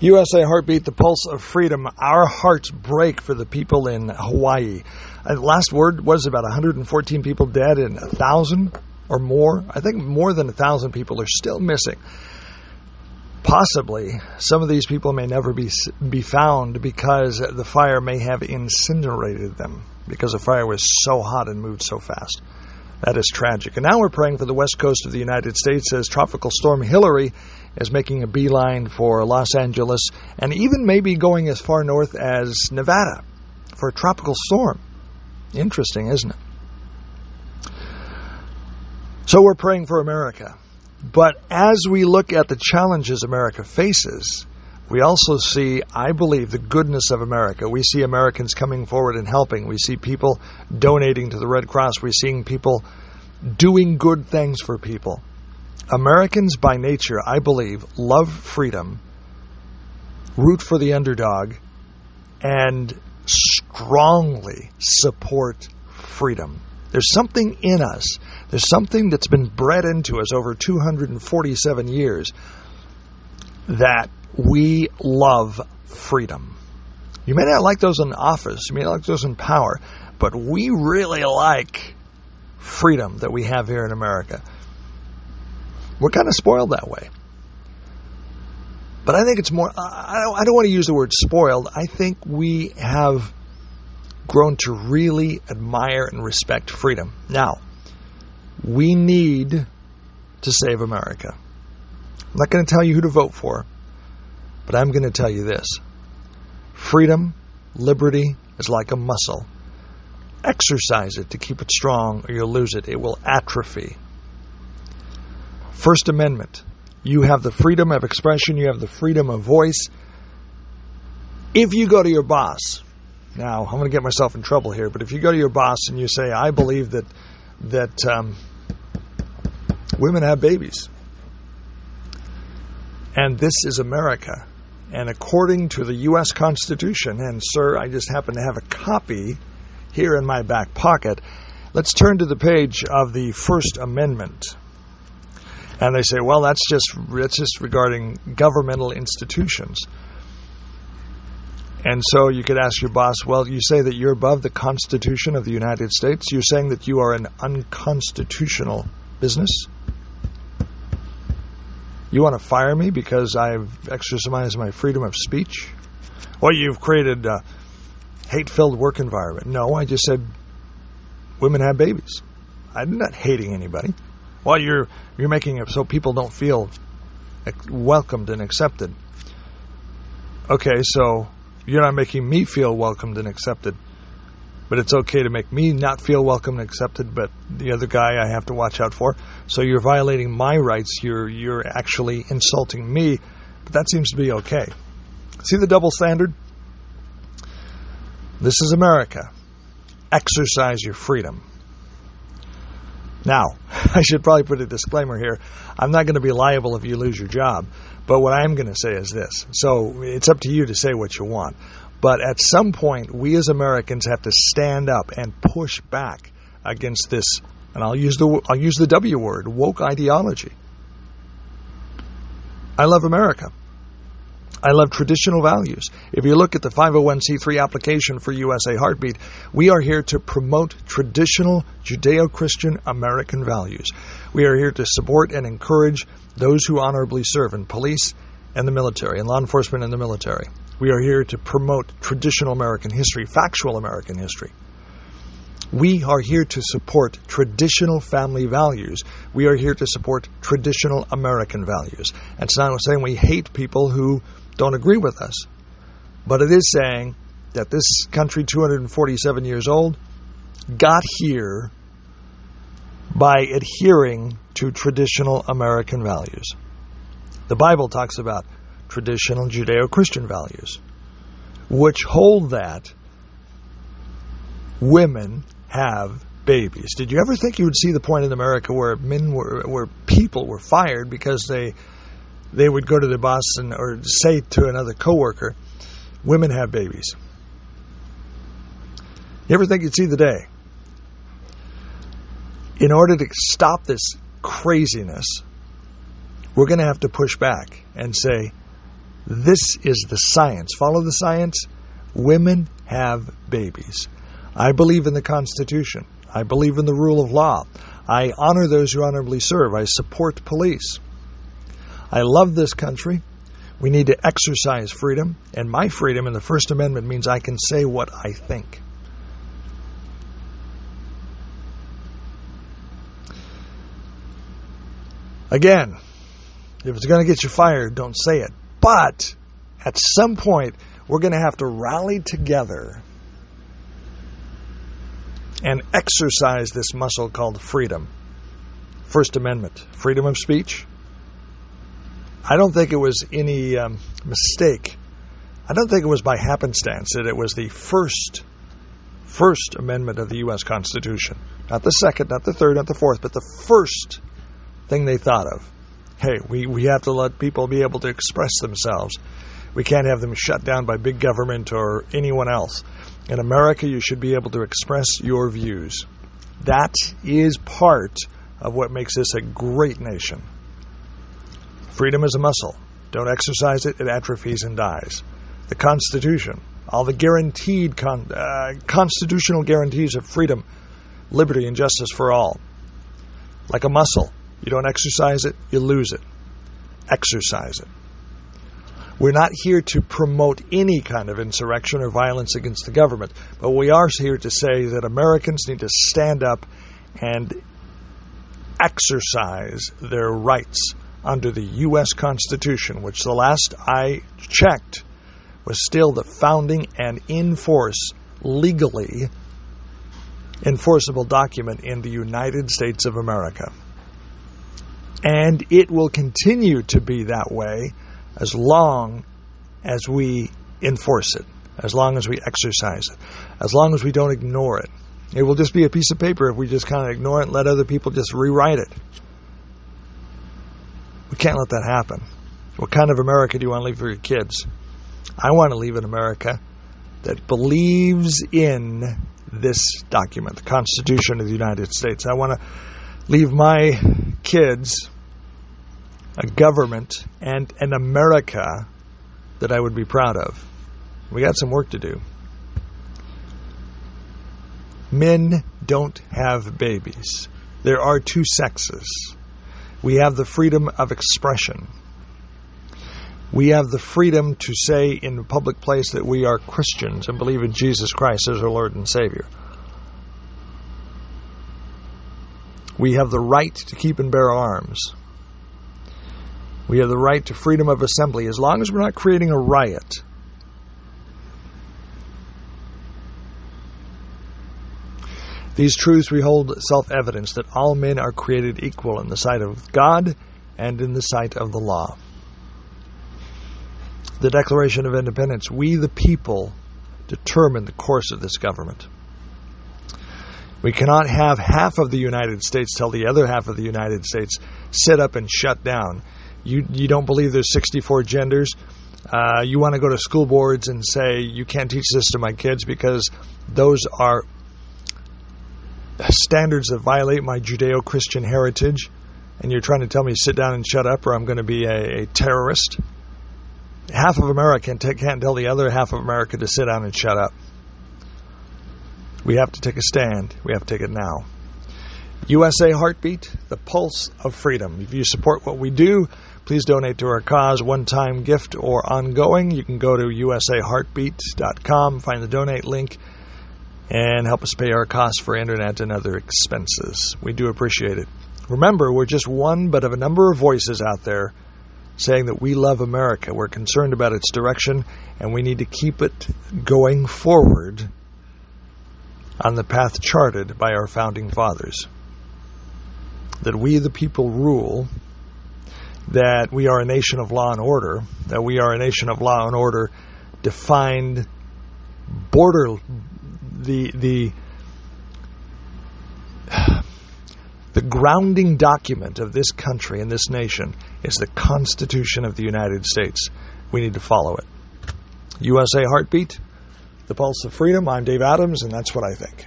USA Heartbeat, the pulse of freedom. Our hearts break for the people in Hawaii. Uh, last word was about 114 people dead and a thousand or more. I think more than a thousand people are still missing. Possibly, some of these people may never be be found because the fire may have incinerated them because the fire was so hot and moved so fast. That is tragic. And now we're praying for the west coast of the United States as Tropical Storm Hilary is making a beeline for Los Angeles and even maybe going as far north as Nevada for a tropical storm. Interesting, isn't it? So we're praying for America. But as we look at the challenges America faces, we also see, I believe, the goodness of America. We see Americans coming forward and helping. We see people donating to the Red Cross. We're seeing people doing good things for people. Americans, by nature, I believe, love freedom, root for the underdog, and strongly support freedom. There's something in us, there's something that's been bred into us over 247 years that we love freedom. You may not like those in office, you may not like those in power, but we really like freedom that we have here in America. We're kind of spoiled that way. But I think it's more, I don't, I don't want to use the word spoiled. I think we have grown to really admire and respect freedom. Now, we need to save America. I'm not going to tell you who to vote for, but I'm going to tell you this freedom, liberty is like a muscle. Exercise it to keep it strong, or you'll lose it. It will atrophy. First Amendment. You have the freedom of expression, you have the freedom of voice. If you go to your boss, now I'm going to get myself in trouble here, but if you go to your boss and you say, "I believe that that um, women have babies," and this is America, and according to the U.S. Constitution, and sir, I just happen to have a copy here in my back pocket. Let's turn to the page of the First Amendment. And they say, well, that's just that's just regarding governmental institutions. And so you could ask your boss, well, you say that you're above the Constitution of the United States. You're saying that you are an unconstitutional business. You want to fire me because I've exercised my freedom of speech? Well, you've created a hate filled work environment. No, I just said women have babies. I'm not hating anybody. Well, you're you're making it so people don't feel welcomed and accepted. Okay, so you're not making me feel welcomed and accepted. But it's okay to make me not feel welcome and accepted, but the other guy I have to watch out for. So you're violating my rights. You're you're actually insulting me. But that seems to be okay. See the double standard? This is America. Exercise your freedom. Now, I should probably put a disclaimer here. I'm not going to be liable if you lose your job. But what I'm going to say is this. So it's up to you to say what you want. But at some point, we as Americans have to stand up and push back against this, and I'll use the I'll use the W word, woke ideology. I love America. I love traditional values. If you look at the 501c3 application for USA Heartbeat, we are here to promote traditional Judeo Christian American values. We are here to support and encourage those who honorably serve in police and the military, and law enforcement and the military. We are here to promote traditional American history, factual American history. We are here to support traditional family values. We are here to support traditional American values. It's not saying we hate people who don't agree with us. But it is saying that this country, 247 years old, got here by adhering to traditional American values. The Bible talks about traditional Judeo Christian values, which hold that women have babies. Did you ever think you would see the point in America where men were, where people were fired because they they would go to their boss and or say to another coworker, "Women have babies." You ever think you'd see the day? In order to stop this craziness, we're going to have to push back and say, This is the science. Follow the science. Women have babies. I believe in the Constitution. I believe in the rule of law. I honor those who honorably serve. I support police. I love this country. We need to exercise freedom, and my freedom in the First Amendment means I can say what I think. Again, if it's going to get you fired, don't say it. But at some point, we're going to have to rally together and exercise this muscle called freedom. First Amendment, freedom of speech. I don't think it was any um, mistake. I don't think it was by happenstance that it was the first First Amendment of the U.S. Constitution. Not the second, not the third, not the fourth, but the first thing they thought of. Hey, we, we have to let people be able to express themselves. We can't have them shut down by big government or anyone else. In America, you should be able to express your views. That is part of what makes this a great nation. Freedom is a muscle. Don't exercise it, it atrophies and dies. The Constitution, all the guaranteed con- uh, constitutional guarantees of freedom, liberty, and justice for all. Like a muscle, you don't exercise it, you lose it. Exercise it. We're not here to promote any kind of insurrection or violence against the government, but we are here to say that Americans need to stand up and exercise their rights under the U.S. Constitution, which the last I checked was still the founding and in force, legally enforceable document in the United States of America. And it will continue to be that way as long as we enforce it, as long as we exercise it, as long as we don't ignore it. It will just be a piece of paper if we just kind of ignore it and let other people just rewrite it. We can't let that happen. What kind of America do you want to leave for your kids? I want to leave an America that believes in this document, the Constitution of the United States. I want to leave my kids a government and an America that I would be proud of. We got some work to do. Men don't have babies. There are two sexes. We have the freedom of expression. We have the freedom to say in a public place that we are Christians and believe in Jesus Christ as our Lord and Savior. We have the right to keep and bear arms. We have the right to freedom of assembly as long as we're not creating a riot. These truths we hold self evidence that all men are created equal in the sight of God and in the sight of the law. The Declaration of Independence we, the people, determine the course of this government. We cannot have half of the United States tell the other half of the United States sit up and shut down you you don't believe there's 64 genders. Uh, you want to go to school boards and say you can't teach this to my kids because those are Uh, standards that violate my Judeo-Christian heritage, and you're trying to tell me to sit down and shut up, or I'm going to be a, a terrorist. Half of America can't tell the other half of America to sit down and shut up. We have to take a stand. We have to take it now. USA Heartbeat, the pulse of freedom. If you support what we do, Please donate to our cause, one time gift or ongoing. You can go to usaheartbeat.com, find the donate link, and help us pay our costs for internet and other expenses. We do appreciate it. Remember, we're just one but of a number of voices out there saying that we love America. We're concerned about its direction, and we need to keep it going forward on the path charted by our founding fathers. That we, the people, rule that we are a nation of law and order, that we are a nation of law and order defined border the the the grounding document of this country and this nation is the Constitution of the United States. We need to follow it. USA Heartbeat, the pulse of freedom. I'm Dave Adams, and that's what I think.